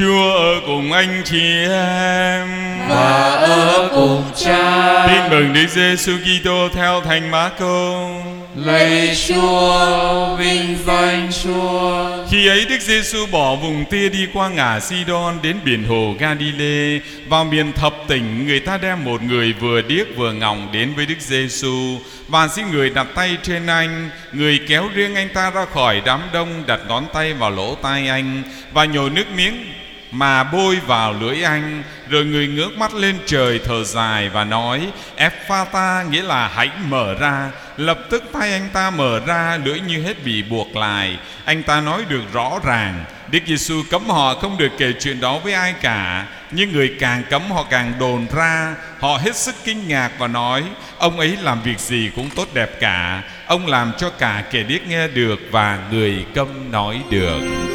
Chúa ở cùng anh chị em. Và ở cùng cha. Tin mừng Đức Giêsu Kitô theo Thánh Marco. lạy Chúa vinh danh Chúa. Khi ấy Đức Giêsu bỏ vùng tia đi qua ngã Sidon đến biển hồ Galilee. Vào miền thập tỉnh người ta đem một người vừa điếc vừa ngọng đến với Đức Giêsu và xin người đặt tay trên anh. Người kéo riêng anh ta ra khỏi đám đông đặt ngón tay vào lỗ tai anh. Và nhồi nước miếng mà bôi vào lưỡi anh, rồi người ngước mắt lên trời thở dài và nói Ephata nghĩa là hãy mở ra. Lập tức tay anh ta mở ra, lưỡi như hết bị buộc lại. Anh ta nói được rõ ràng, Đức Giêsu cấm họ không được kể chuyện đó với ai cả. Nhưng người càng cấm họ càng đồn ra. Họ hết sức kinh ngạc và nói, ông ấy làm việc gì cũng tốt đẹp cả. Ông làm cho cả kẻ điếc nghe được và người câm nói được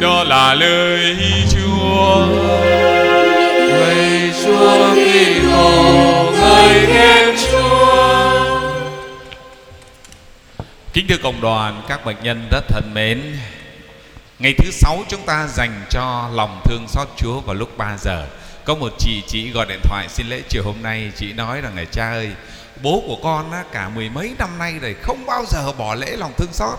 đó là lời Chúa. Lạy Chúa Kitô người Thiên Chúa. Kính thưa cộng đoàn, các bệnh nhân rất thân mến Ngày thứ sáu chúng ta dành cho lòng thương xót Chúa vào lúc 3 giờ. Có một chị, chị gọi điện thoại xin lễ chiều hôm nay Chị nói rằng này cha ơi Bố của con á, cả mười mấy năm nay rồi Không bao giờ bỏ lễ lòng thương xót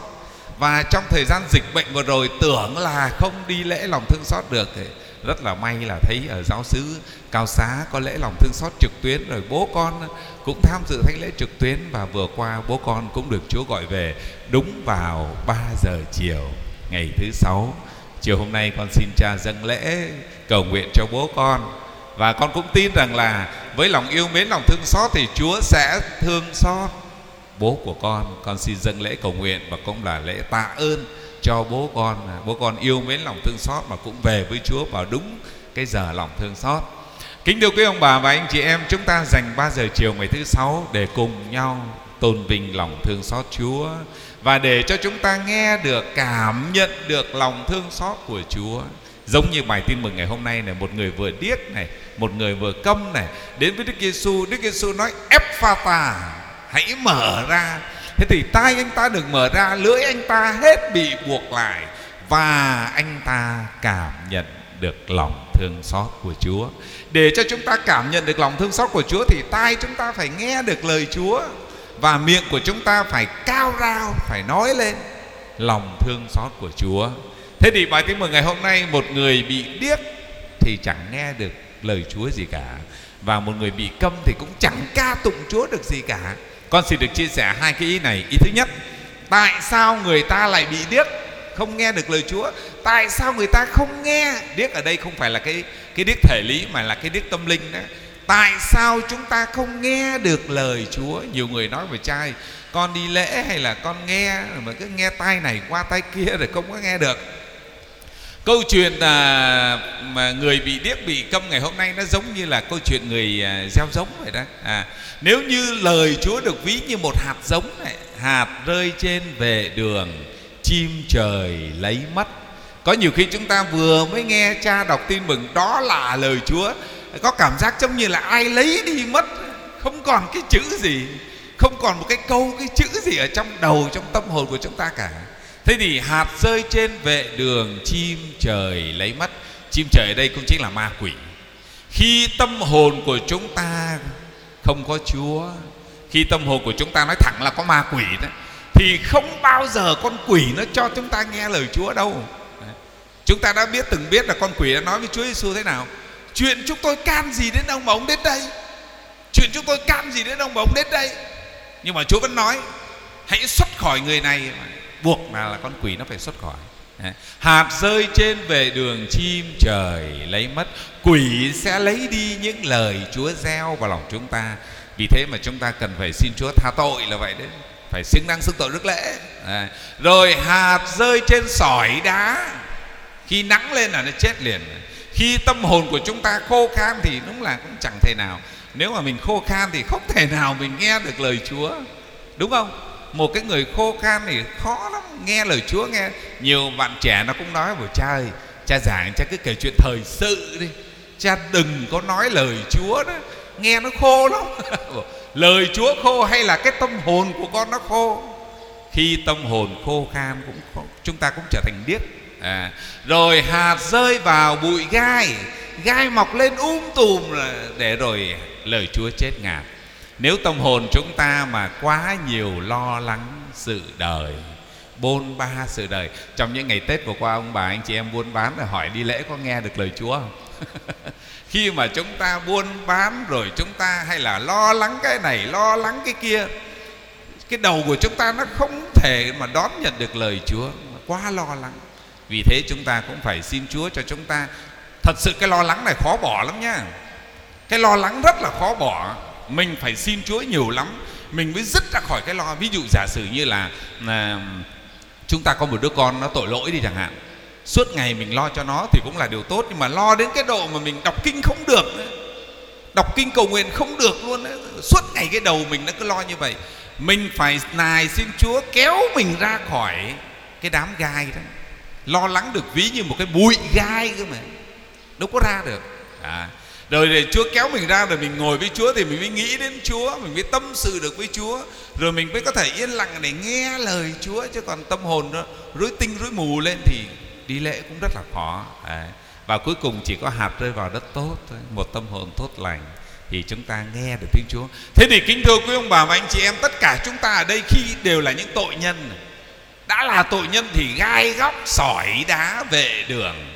và trong thời gian dịch bệnh vừa rồi Tưởng là không đi lễ lòng thương xót được thì Rất là may là thấy ở giáo xứ Cao Xá có lễ lòng thương xót trực tuyến Rồi bố con cũng tham dự thánh lễ trực tuyến Và vừa qua bố con cũng được Chúa gọi về Đúng vào 3 giờ chiều ngày thứ sáu. Chiều hôm nay con xin cha dâng lễ cầu nguyện cho bố con. Và con cũng tin rằng là với lòng yêu mến, lòng thương xót Thì Chúa sẽ thương xót bố của con Con xin dâng lễ cầu nguyện và cũng là lễ tạ ơn cho bố con. Bố con yêu mến lòng thương xót mà cũng về với Chúa vào đúng cái giờ lòng thương xót. Kính thưa quý ông bà và anh chị em, Chúng ta dành 3 giờ chiều ngày thứ sáu Để cùng nhau tôn vinh lòng thương xót Chúa Và để cho chúng ta nghe được, Cảm nhận được lòng thương xót của Chúa. Giống như bài tin mừng ngày hôm nay này, Một người vừa điếc này, Một người vừa câm này, Đến với Đức Giêsu. Đức Giêsu nói Ephata Hãy mở ra. Thế thì tai anh ta được mở ra, Lưỡi anh ta hết bị buộc lại Và anh ta cảm nhận được lòng thương xót của Chúa. Để cho chúng ta cảm nhận được lòng thương xót của Chúa Thì tai chúng ta phải nghe được lời Chúa Và miệng của chúng ta phải cao rao, Phải nói lên lòng thương xót của Chúa. Thế thì bài tin mừng ngày hôm nay, Một người bị điếc Thì chẳng nghe được lời Chúa gì cả Và một người bị câm thì cũng chẳng ca tụng Chúa được gì cả. Con xin được chia sẻ hai cái ý này. Ý thứ nhất, Tại sao người ta lại bị điếc Không nghe được lời Chúa? Tại sao người ta không nghe? Điếc ở đây không phải là cái cái điếc thể lý Mà là cái điếc tâm linh đó. Tại sao chúng ta không nghe được lời Chúa? Nhiều người nói về trai, Con đi lễ hay là con nghe? Mà cứ nghe tai này qua tai kia Rồi không có nghe được. Câu chuyện là mà người bị điếc bị câm ngày hôm nay nó giống như là câu chuyện người à, gieo giống vậy đó. À, nếu như lời Chúa được ví như một hạt giống này, hạt rơi trên vệ đường, chim trời lấy mất. Có nhiều khi chúng ta vừa mới nghe cha đọc tin mừng đó là lời Chúa, có cảm giác giống như là ai lấy đi mất, không còn cái chữ gì, không còn một cái câu cái chữ gì ở trong đầu trong tâm hồn của chúng ta cả. Thế thì hạt rơi trên vệ đường, chim trời lấy mất Chim trời ở đây cũng chính là ma quỷ. Khi tâm hồn của chúng ta không có Chúa, Khi tâm hồn của chúng ta nói thẳng là có ma quỷ đó, Thì không bao giờ con quỷ nó cho chúng ta nghe lời Chúa đâu. Chúng ta đã biết, từng biết là con quỷ đã nói với Chúa Giêsu thế nào? Chuyện chúng tôi can gì đến ông mà ông đến đây? Chuyện chúng tôi can gì đến ông mà ông đến đây? Nhưng mà Chúa vẫn nói, Hãy xuất khỏi người này buộc là, là con quỷ nó phải xuất khỏi. Hạt rơi trên về đường chim trời lấy mất. Quỷ sẽ lấy đi những lời chúa gieo vào lòng chúng ta. Vì thế mà chúng ta cần phải xin chúa tha tội là vậy đấy. Phải xứng đáng xưng tội đức lễ. Rồi hạt rơi trên sỏi đá. Khi nắng lên là nó chết liền. Khi tâm hồn của chúng ta khô khan thì đúng là cũng chẳng thể nào. Nếu mà mình khô khan thì không thể nào mình nghe được lời chúa. Đúng không? Một cái người khô khan thì khó lắm. Nghe lời Chúa nghe nhiều bạn trẻ nó cũng nói với cha ơi cha giảng cha cứ kể chuyện thời sự đi. Cha đừng có nói lời Chúa đó. Nghe nó khô lắm. Lời Chúa khô hay là cái tâm hồn của con nó khô? Khi tâm hồn khô khan cũng chúng ta cũng trở thành điếc. À, rồi hạt rơi vào bụi gai gai mọc lên um tùm để rồi lời Chúa chết ngạt nếu tâm hồn chúng ta mà quá nhiều lo lắng sự đời, bôn ba sự đời, trong những ngày tết vừa qua ông bà anh chị em buôn bán rồi hỏi đi lễ có nghe được lời chúa không? Khi mà chúng ta buôn bán rồi chúng ta hay là lo lắng cái này, lo lắng cái kia, cái đầu của chúng ta nó không thể mà đón nhận được lời chúa quá lo lắng. Vì thế chúng ta cũng phải xin chúa cho chúng ta thật sự cái lo lắng này khó bỏ lắm nhá cái lo lắng rất là khó bỏ mình phải xin chúa nhiều lắm. Mình mới dứt ra khỏi cái lo. Ví dụ giả sử như là, à, chúng ta có một đứa con nó tội lỗi đi chẳng hạn. Suốt ngày mình lo cho nó thì cũng là điều tốt nhưng mà lo đến cái độ mà mình đọc kinh không được đọc kinh cầu nguyện không được luôn suốt ngày cái đầu mình nó cứ lo như vậy. Mình phải nài xin chúa kéo mình ra khỏi cái đám gai đó. Lo lắng được ví như một cái bụi gai cơ mà. Đâu có ra được. À, rồi để Chúa kéo mình ra rồi mình ngồi với Chúa thì mình mới nghĩ đến Chúa, mình mới tâm sự được với Chúa. Rồi mình mới có thể yên lặng để nghe lời Chúa, chứ còn tâm hồn nó rối tinh, rối mù lên thì đi lễ cũng rất là khó. Và cuối cùng chỉ có hạt rơi vào đất tốt thôi, một tâm hồn tốt lành thì chúng ta nghe được tiếng Chúa. Thế thì kính thưa quý ông bà và anh chị em, tất cả chúng ta ở đây khi đều là những tội nhân, đã là tội nhân thì gai góc, sỏi đá vệ đường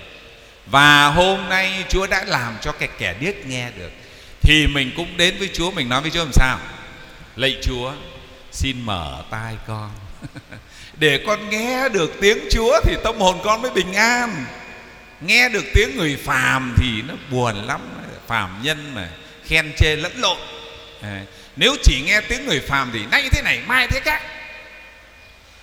và hôm nay Chúa đã làm cho cái kẻ điếc nghe được. Thì mình cũng đến với Chúa mình nói với Chúa làm sao? Lạy Chúa xin mở tai con. Để con nghe được tiếng Chúa thì tâm hồn con mới bình an. Nghe được tiếng người phàm thì nó buồn lắm. Phàm nhân mà khen chê lẫn lộn. À, nếu chỉ nghe tiếng người phàm thì nay thế này mai thế khác.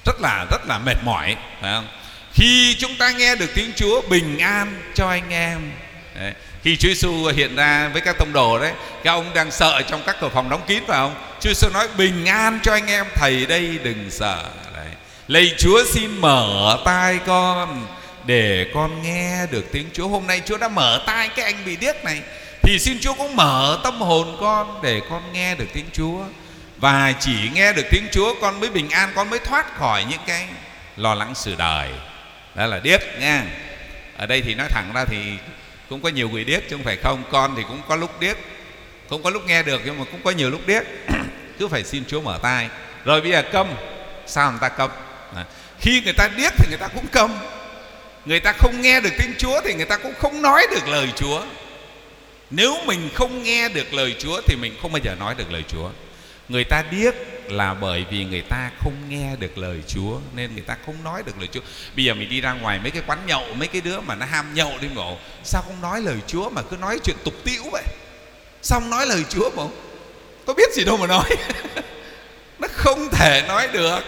Rất là rất là mệt mỏi phải không? Khi chúng ta nghe được tiếng Chúa bình an cho anh em, đấy. khi Chúa Giêsu hiện ra với các tông đồ đấy, các ông đang sợ trong các cửa phòng đóng kín phải không Chúa Giêsu nói, bình an cho anh em, thầy đây đừng sợ đấy. lạy Chúa xin mở tai con để con nghe được tiếng Chúa hôm nay Chúa đã mở tai cái anh bị điếc này, thì xin Chúa cũng mở tâm hồn con để con nghe được tiếng Chúa và chỉ nghe được tiếng Chúa, con mới bình an, con mới thoát khỏi những cái lo lắng sự đời đó là điếc nha. Ở đây thì nói thẳng ra thì cũng có nhiều người điếc chứ không phải không. Con thì cũng có lúc điếc cũng có lúc nghe được nhưng mà cũng có nhiều lúc điếc. Cứ phải xin Chúa mở tai. Rồi bây giờ câm. Sao người ta câm? À, khi người ta điếc thì người ta cũng câm. Người ta không nghe được tiếng Chúa thì người ta cũng không nói được lời Chúa. Nếu mình không nghe được lời Chúa thì mình không bao giờ nói được lời Chúa. Người ta điếc là bởi vì người ta không nghe được lời Chúa nên người ta không nói được lời Chúa. Bây giờ mình đi ra ngoài mấy cái quán nhậu, mấy cái đứa mà nó ham nhậu đi ngộ, sao không nói lời Chúa mà cứ nói chuyện tục tĩu vậy? Xong nói lời Chúa mà có biết gì đâu mà nói. nó không thể nói được.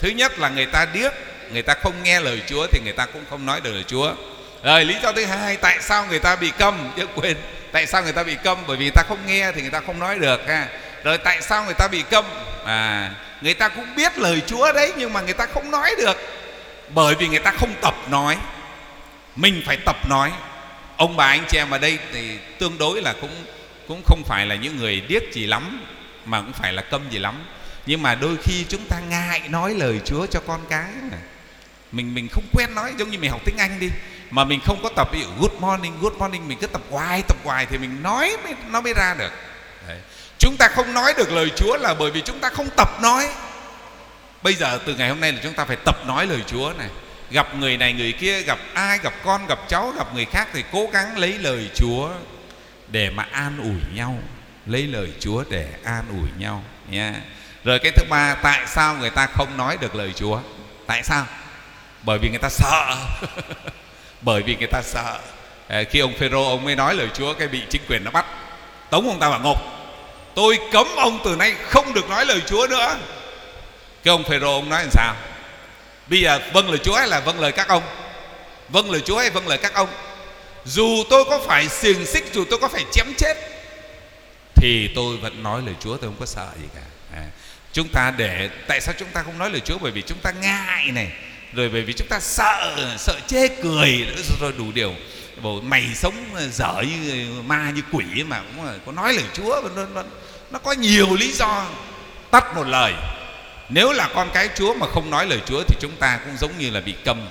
Thứ nhất là người ta điếc, người ta không nghe lời Chúa thì người ta cũng không nói được lời Chúa. Rồi lý do thứ hai tại sao người ta bị câm? Chứ quên. Tại sao người ta bị câm? Bởi vì người ta không nghe thì người ta không nói được ha rồi tại sao người ta bị câm à người ta cũng biết lời chúa đấy nhưng mà người ta không nói được. Bởi vì người ta không tập nói. Mình phải tập nói. Ông bà anh chị em ở đây thì tương đối là cũng cũng không phải là những người điếc gì lắm mà cũng phải là câm gì lắm. Nhưng mà đôi khi chúng ta ngại nói lời chúa cho con cái. Mình mình không quen nói giống như mình học tiếng anh đi. Mà mình không có tập ví dụ good morning good morning mình cứ tập hoài tập hoài thì mình nói mới, nó mới ra được. Đấy. Chúng ta không nói được lời Chúa là bởi vì chúng ta không tập nói. Bây giờ từ ngày hôm nay là chúng ta phải tập nói lời Chúa này. Gặp người này người kia, gặp ai, gặp con, gặp cháu, gặp người khác thì cố gắng lấy lời Chúa để mà an ủi nhau. Lấy lời Chúa để an ủi nhau nha. Rồi cái thứ ba, tại sao người ta không nói được lời Chúa? Tại sao? Bởi vì người ta sợ. bởi vì người ta sợ. Khi ông Phêrô ông mới nói lời Chúa cái bị chính quyền nó bắt tống ông ta vào ngục tôi cấm ông từ nay không được nói lời Chúa nữa. Cái ông Phêrô ông nói làm sao? Bây giờ vâng lời Chúa hay là vâng lời các ông? Vâng lời Chúa hay vâng lời các ông? Dù tôi có phải xiềng xích dù tôi có phải chém chết thì tôi vẫn nói lời Chúa tôi không có sợ gì cả. À, chúng ta để tại sao chúng ta không nói lời Chúa? Bởi vì chúng ta ngại này rồi bởi vì chúng ta sợ sợ chê cười rồi đủ điều. Bộ mày sống ờ, dở như ma như quỷ mà cũng có nói lời Chúa nó, nó, nó có nhiều lý do tắt một lời. Nếu là con cái Chúa mà không nói lời Chúa thì chúng ta cũng giống như là bị cầm